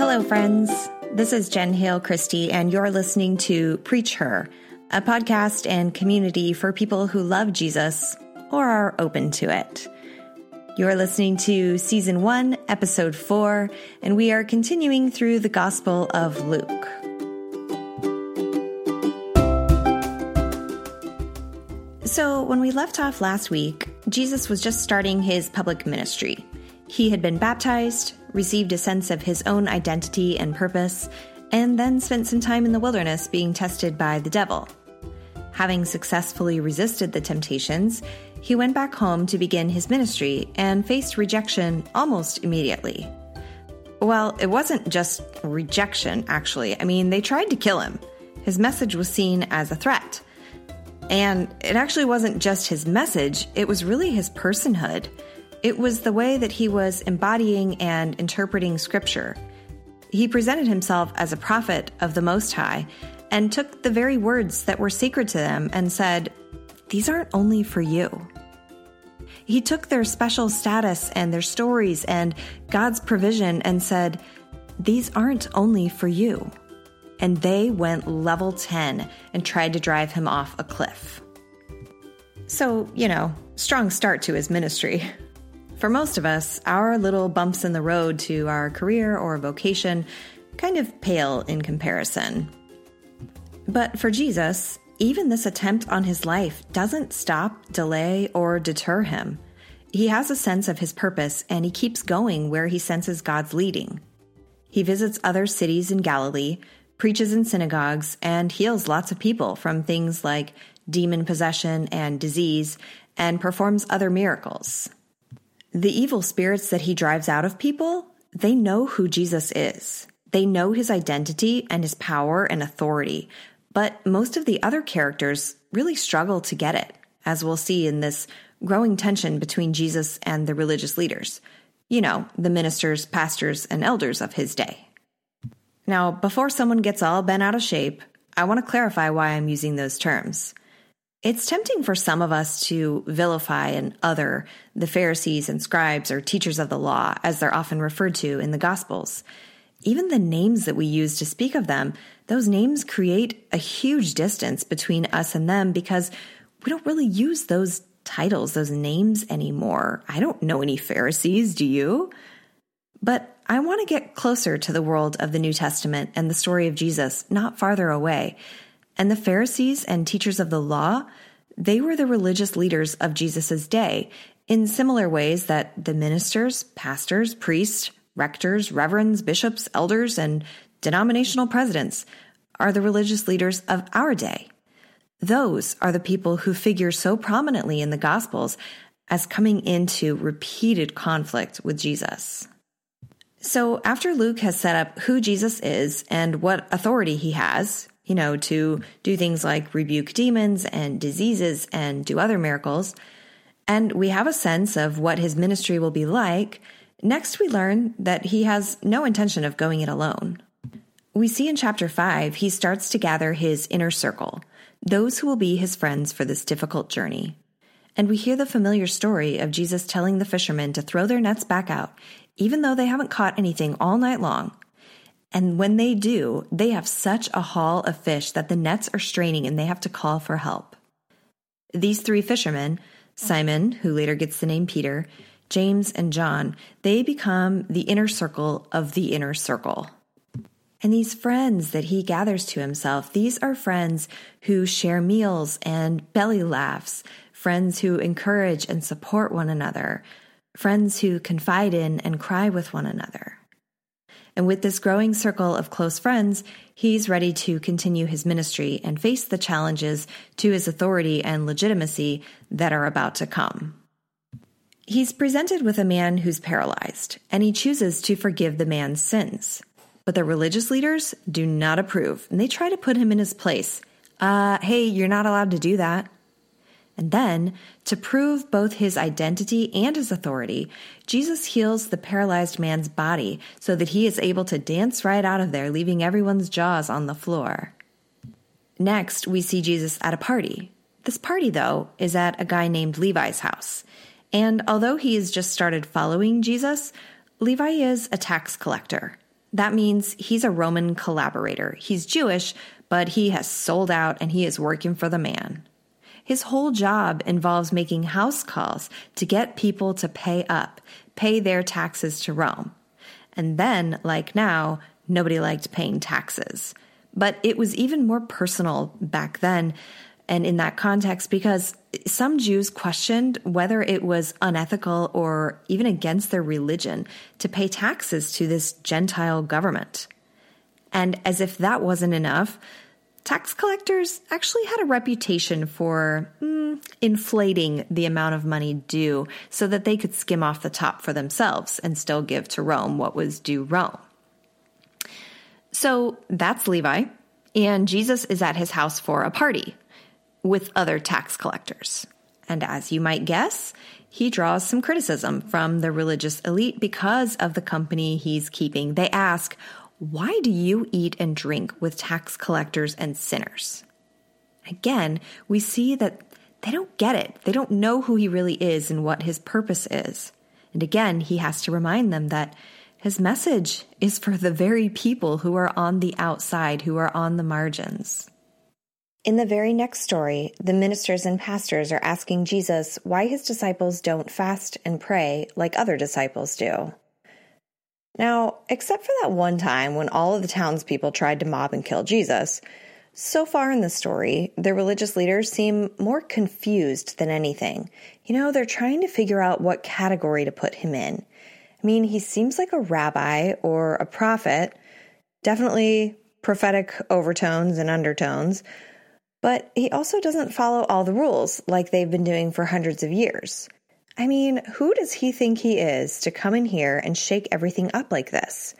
Hello, friends. This is Jen Hale Christy, and you're listening to Preach Her, a podcast and community for people who love Jesus or are open to it. You're listening to season one, episode four, and we are continuing through the Gospel of Luke. So, when we left off last week, Jesus was just starting his public ministry. He had been baptized, received a sense of his own identity and purpose, and then spent some time in the wilderness being tested by the devil. Having successfully resisted the temptations, he went back home to begin his ministry and faced rejection almost immediately. Well, it wasn't just rejection, actually. I mean, they tried to kill him. His message was seen as a threat. And it actually wasn't just his message, it was really his personhood. It was the way that he was embodying and interpreting scripture. He presented himself as a prophet of the Most High and took the very words that were sacred to them and said, These aren't only for you. He took their special status and their stories and God's provision and said, These aren't only for you and they went level 10 and tried to drive him off a cliff. So, you know, strong start to his ministry. For most of us, our little bumps in the road to our career or vocation kind of pale in comparison. But for Jesus, even this attempt on his life doesn't stop, delay, or deter him. He has a sense of his purpose and he keeps going where he senses God's leading. He visits other cities in Galilee, preaches in synagogues, and heals lots of people from things like demon possession and disease, and performs other miracles. The evil spirits that he drives out of people, they know who Jesus is. They know his identity and his power and authority, but most of the other characters really struggle to get it, as we'll see in this growing tension between Jesus and the religious leaders. You know, the ministers, pastors, and elders of his day. Now, before someone gets all bent out of shape, I want to clarify why I'm using those terms. It's tempting for some of us to vilify and other the Pharisees and scribes or teachers of the law, as they're often referred to in the Gospels. Even the names that we use to speak of them, those names create a huge distance between us and them because we don't really use those titles, those names anymore. I don't know any Pharisees, do you? But I want to get closer to the world of the New Testament and the story of Jesus, not farther away. And the Pharisees and teachers of the law, they were the religious leaders of Jesus' day in similar ways that the ministers, pastors, priests, rectors, reverends, bishops, elders, and denominational presidents are the religious leaders of our day. Those are the people who figure so prominently in the Gospels as coming into repeated conflict with Jesus. So after Luke has set up who Jesus is and what authority he has, you know, to do things like rebuke demons and diseases and do other miracles, and we have a sense of what his ministry will be like, next we learn that he has no intention of going it alone. We see in chapter 5, he starts to gather his inner circle, those who will be his friends for this difficult journey. And we hear the familiar story of Jesus telling the fishermen to throw their nets back out even though they haven't caught anything all night long. And when they do, they have such a haul of fish that the nets are straining and they have to call for help. These three fishermen, Simon, who later gets the name Peter, James, and John, they become the inner circle of the inner circle. And these friends that he gathers to himself, these are friends who share meals and belly laughs, friends who encourage and support one another, friends who confide in and cry with one another. And with this growing circle of close friends, he's ready to continue his ministry and face the challenges to his authority and legitimacy that are about to come. He's presented with a man who's paralyzed, and he chooses to forgive the man's sins. But the religious leaders do not approve, and they try to put him in his place. Uh, hey, you're not allowed to do that. And then, to prove both his identity and his authority, Jesus heals the paralyzed man's body so that he is able to dance right out of there, leaving everyone's jaws on the floor. Next, we see Jesus at a party. This party, though, is at a guy named Levi's house. And although he has just started following Jesus, Levi is a tax collector. That means he's a Roman collaborator. He's Jewish, but he has sold out and he is working for the man. His whole job involves making house calls to get people to pay up, pay their taxes to Rome. And then, like now, nobody liked paying taxes. But it was even more personal back then and in that context because some Jews questioned whether it was unethical or even against their religion to pay taxes to this Gentile government. And as if that wasn't enough, tax collectors actually had a reputation for mm, inflating the amount of money due so that they could skim off the top for themselves and still give to Rome what was due Rome. So that's Levi, and Jesus is at his house for a party with other tax collectors. And as you might guess, he draws some criticism from the religious elite because of the company he's keeping. They ask, Why do you eat and drink with tax collectors and sinners? Again, we see that they don't get it. They don't know who he really is and what his purpose is. And again, he has to remind them that his message is for the very people who are on the outside, who are on the margins. In the very next story, the ministers and pastors are asking Jesus why his disciples don't fast and pray like other disciples do. Now, except for that one time when all of the townspeople tried to mob and kill Jesus, so far in the story, the religious leaders seem more confused than anything. You know, they're trying to figure out what category to put him in. I mean, he seems like a rabbi or a prophet, definitely prophetic overtones and undertones but he also doesn't follow all the rules like they've been doing for hundreds of years. I mean, who does he think he is to come in here and shake everything up like this?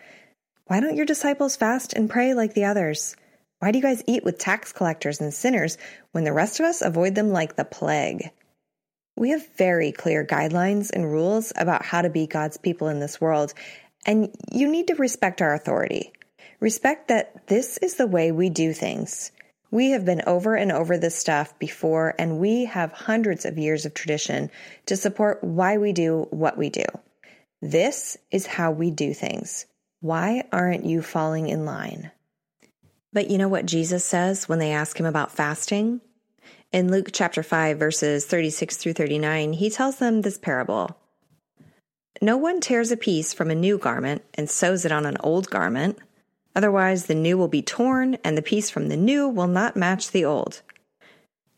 Why don't your disciples fast and pray like the others? Why do you guys eat with tax collectors and sinners when the rest of us avoid them like the plague? We have very clear guidelines and rules about how to be God's people in this world, and you need to respect our authority. Respect that this is the way we do things. We have been over and over this stuff before, and we have hundreds of years of tradition to support why we do what we do. This is how we do things. Why aren't you falling in line? But you know what Jesus says when they ask him about fasting? In Luke chapter 5, verses 36 through 39, he tells them this parable No one tears a piece from a new garment and sews it on an old garment. Otherwise, the new will be torn, and the piece from the new will not match the old.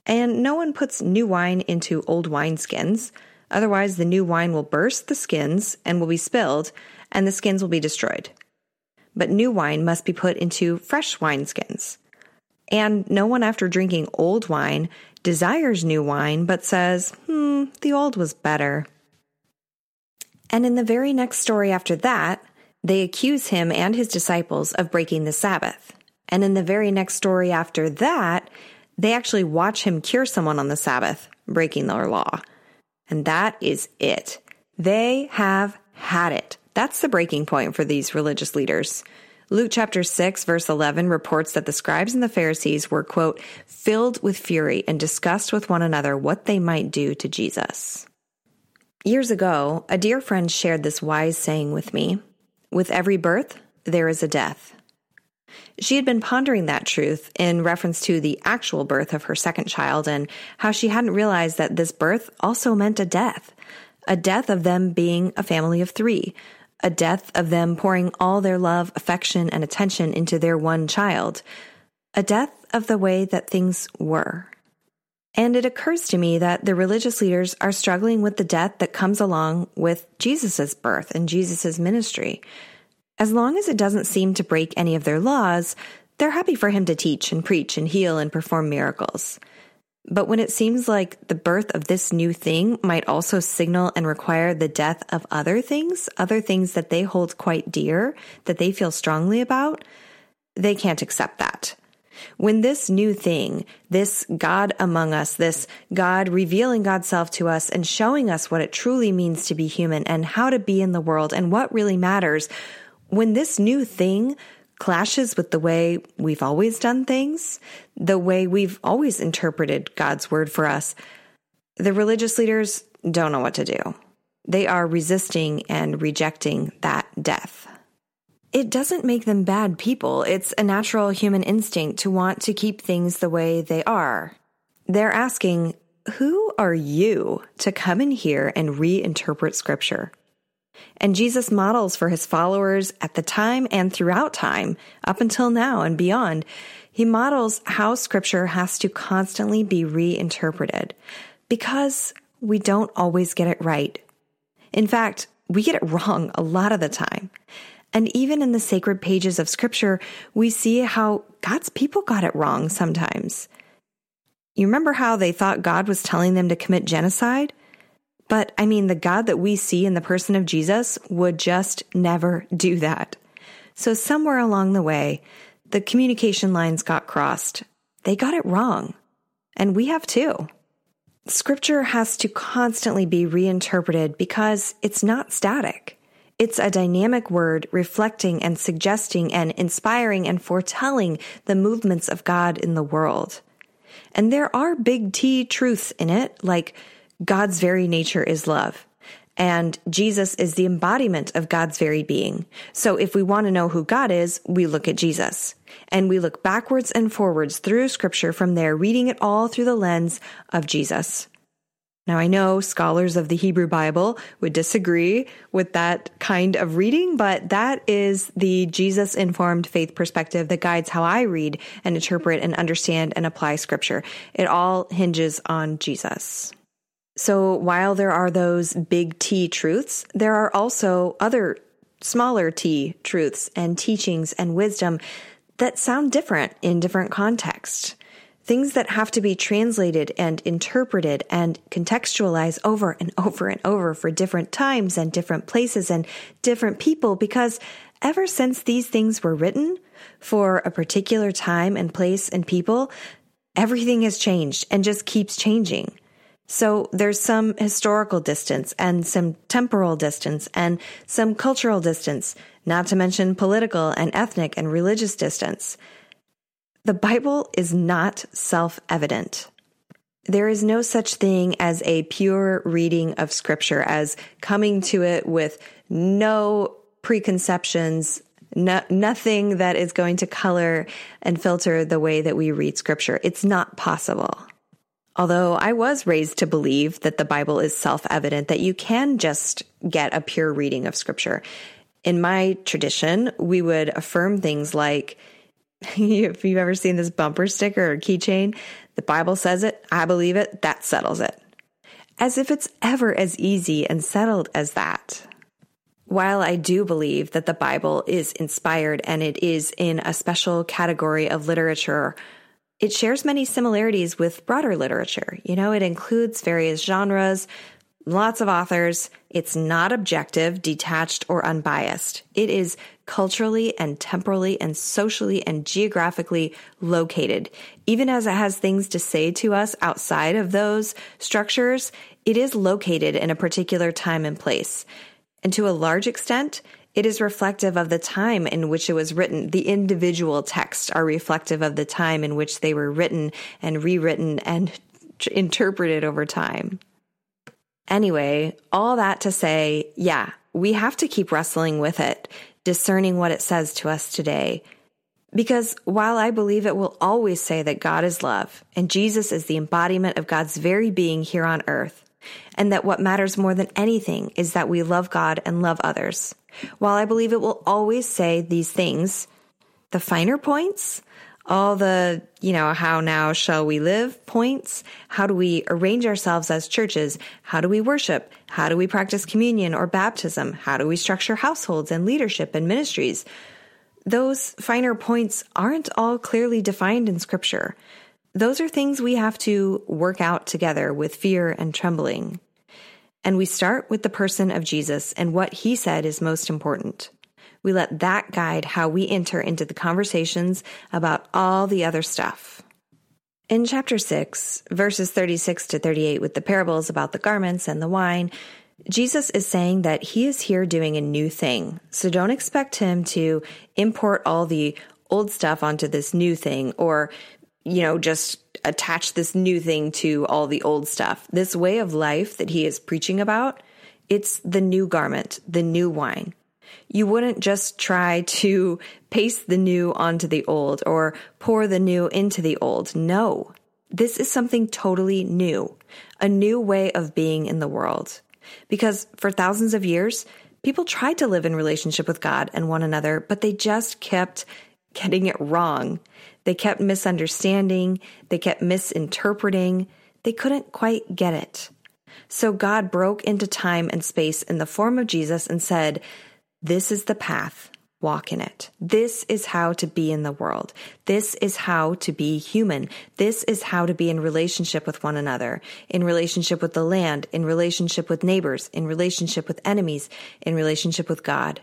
And no one puts new wine into old wineskins. Otherwise, the new wine will burst the skins and will be spilled, and the skins will be destroyed. But new wine must be put into fresh wineskins. And no one, after drinking old wine, desires new wine, but says, hmm, the old was better. And in the very next story after that, they accuse him and his disciples of breaking the Sabbath. And in the very next story after that, they actually watch him cure someone on the Sabbath, breaking their law. And that is it. They have had it. That's the breaking point for these religious leaders. Luke chapter 6 verse 11 reports that the scribes and the Pharisees were, quote, filled with fury and discussed with one another what they might do to Jesus. Years ago, a dear friend shared this wise saying with me. With every birth, there is a death. She had been pondering that truth in reference to the actual birth of her second child and how she hadn't realized that this birth also meant a death. A death of them being a family of three. A death of them pouring all their love, affection, and attention into their one child. A death of the way that things were. And it occurs to me that the religious leaders are struggling with the death that comes along with Jesus' birth and Jesus' ministry. As long as it doesn't seem to break any of their laws, they're happy for him to teach and preach and heal and perform miracles. But when it seems like the birth of this new thing might also signal and require the death of other things, other things that they hold quite dear, that they feel strongly about, they can't accept that. When this new thing, this God among us, this God revealing God's self to us and showing us what it truly means to be human and how to be in the world and what really matters, when this new thing clashes with the way we've always done things, the way we've always interpreted God's word for us, the religious leaders don't know what to do. They are resisting and rejecting that death. It doesn't make them bad people. It's a natural human instinct to want to keep things the way they are. They're asking, who are you to come in here and reinterpret scripture? And Jesus models for his followers at the time and throughout time, up until now and beyond. He models how scripture has to constantly be reinterpreted because we don't always get it right. In fact, we get it wrong a lot of the time. And even in the sacred pages of scripture, we see how God's people got it wrong sometimes. You remember how they thought God was telling them to commit genocide? But I mean, the God that we see in the person of Jesus would just never do that. So somewhere along the way, the communication lines got crossed. They got it wrong. And we have too. Scripture has to constantly be reinterpreted because it's not static. It's a dynamic word reflecting and suggesting and inspiring and foretelling the movements of God in the world. And there are big T truths in it, like God's very nature is love. And Jesus is the embodiment of God's very being. So if we want to know who God is, we look at Jesus. And we look backwards and forwards through scripture from there, reading it all through the lens of Jesus. Now, I know scholars of the Hebrew Bible would disagree with that kind of reading, but that is the Jesus informed faith perspective that guides how I read and interpret and understand and apply scripture. It all hinges on Jesus. So while there are those big T truths, there are also other smaller T truths and teachings and wisdom that sound different in different contexts things that have to be translated and interpreted and contextualized over and over and over for different times and different places and different people because ever since these things were written for a particular time and place and people, everything has changed and just keeps changing. So there's some historical distance and some temporal distance and some cultural distance, not to mention political and ethnic and religious distance. The Bible is not self evident. There is no such thing as a pure reading of scripture, as coming to it with no preconceptions, no, nothing that is going to color and filter the way that we read scripture. It's not possible. Although I was raised to believe that the Bible is self evident, that you can just get a pure reading of scripture. In my tradition, we would affirm things like, if you've ever seen this bumper sticker or keychain, the Bible says it, I believe it, that settles it. As if it's ever as easy and settled as that. While I do believe that the Bible is inspired and it is in a special category of literature, it shares many similarities with broader literature. You know, it includes various genres, lots of authors. It's not objective, detached, or unbiased. It is culturally and temporally and socially and geographically located. Even as it has things to say to us outside of those structures, it is located in a particular time and place. And to a large extent, it is reflective of the time in which it was written. The individual texts are reflective of the time in which they were written and rewritten and interpreted over time. Anyway, all that to say, yeah, we have to keep wrestling with it, discerning what it says to us today. Because while I believe it will always say that God is love and Jesus is the embodiment of God's very being here on earth, and that what matters more than anything is that we love God and love others, while I believe it will always say these things, the finer points all the, you know, how now shall we live points. How do we arrange ourselves as churches? How do we worship? How do we practice communion or baptism? How do we structure households and leadership and ministries? Those finer points aren't all clearly defined in scripture. Those are things we have to work out together with fear and trembling. And we start with the person of Jesus and what he said is most important. We let that guide how we enter into the conversations about all the other stuff. In chapter 6, verses 36 to 38, with the parables about the garments and the wine, Jesus is saying that he is here doing a new thing. So don't expect him to import all the old stuff onto this new thing or, you know, just attach this new thing to all the old stuff. This way of life that he is preaching about, it's the new garment, the new wine. You wouldn't just try to paste the new onto the old or pour the new into the old. No, this is something totally new, a new way of being in the world. Because for thousands of years, people tried to live in relationship with God and one another, but they just kept getting it wrong. They kept misunderstanding, they kept misinterpreting, they couldn't quite get it. So God broke into time and space in the form of Jesus and said, This is the path walk in it. This is how to be in the world. This is how to be human. This is how to be in relationship with one another, in relationship with the land, in relationship with neighbors, in relationship with enemies, in relationship with God.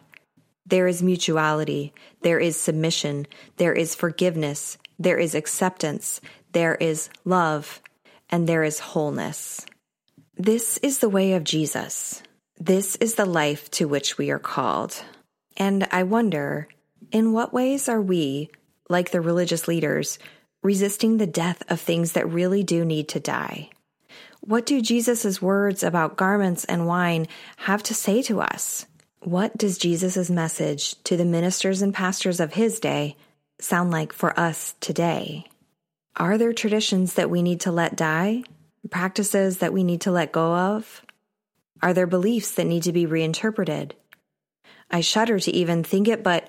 There is mutuality. There is submission. There is forgiveness. There is acceptance. There is love. And there is wholeness. This is the way of Jesus. This is the life to which we are called. And I wonder, in what ways are we, like the religious leaders, resisting the death of things that really do need to die? What do Jesus' words about garments and wine have to say to us? What does Jesus' message to the ministers and pastors of his day sound like for us today? Are there traditions that we need to let die? Practices that we need to let go of? Are there beliefs that need to be reinterpreted? I shudder to even think it, but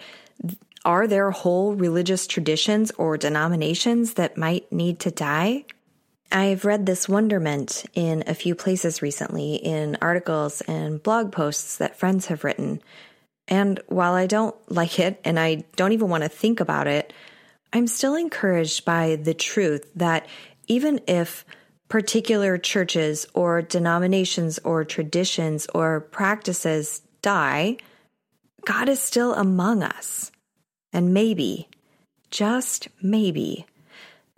are there whole religious traditions or denominations that might need to die? I've read this wonderment in a few places recently in articles and blog posts that friends have written. And while I don't like it and I don't even want to think about it, I'm still encouraged by the truth that even if particular churches or denominations or traditions or practices die, God is still among us. And maybe, just maybe,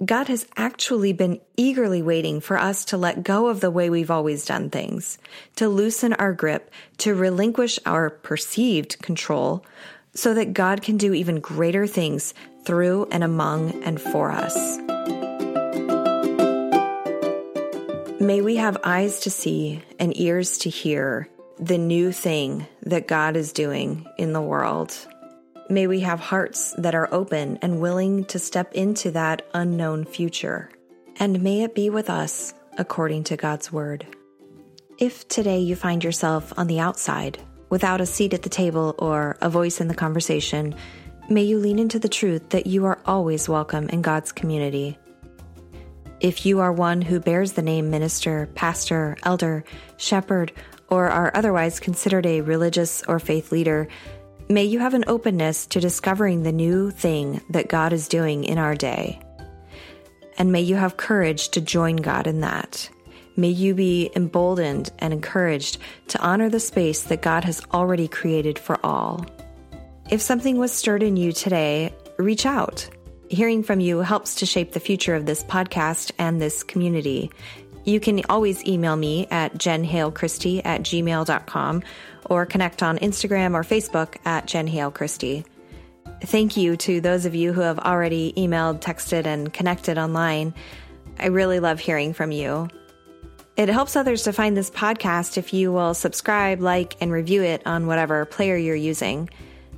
God has actually been eagerly waiting for us to let go of the way we've always done things, to loosen our grip, to relinquish our perceived control, so that God can do even greater things through and among and for us. May we have eyes to see and ears to hear the new thing that God is doing in the world. May we have hearts that are open and willing to step into that unknown future. And may it be with us according to God's word. If today you find yourself on the outside, without a seat at the table or a voice in the conversation, may you lean into the truth that you are always welcome in God's community. If you are one who bears the name minister, pastor, elder, shepherd, or are otherwise considered a religious or faith leader, may you have an openness to discovering the new thing that God is doing in our day. And may you have courage to join God in that. May you be emboldened and encouraged to honor the space that God has already created for all. If something was stirred in you today, reach out. Hearing from you helps to shape the future of this podcast and this community. You can always email me at jenhalechristy at gmail.com or connect on Instagram or Facebook at jenhalechristy. Thank you to those of you who have already emailed, texted, and connected online. I really love hearing from you. It helps others to find this podcast if you will subscribe, like, and review it on whatever player you're using.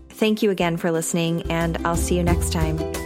Thank you again for listening, and I'll see you next time.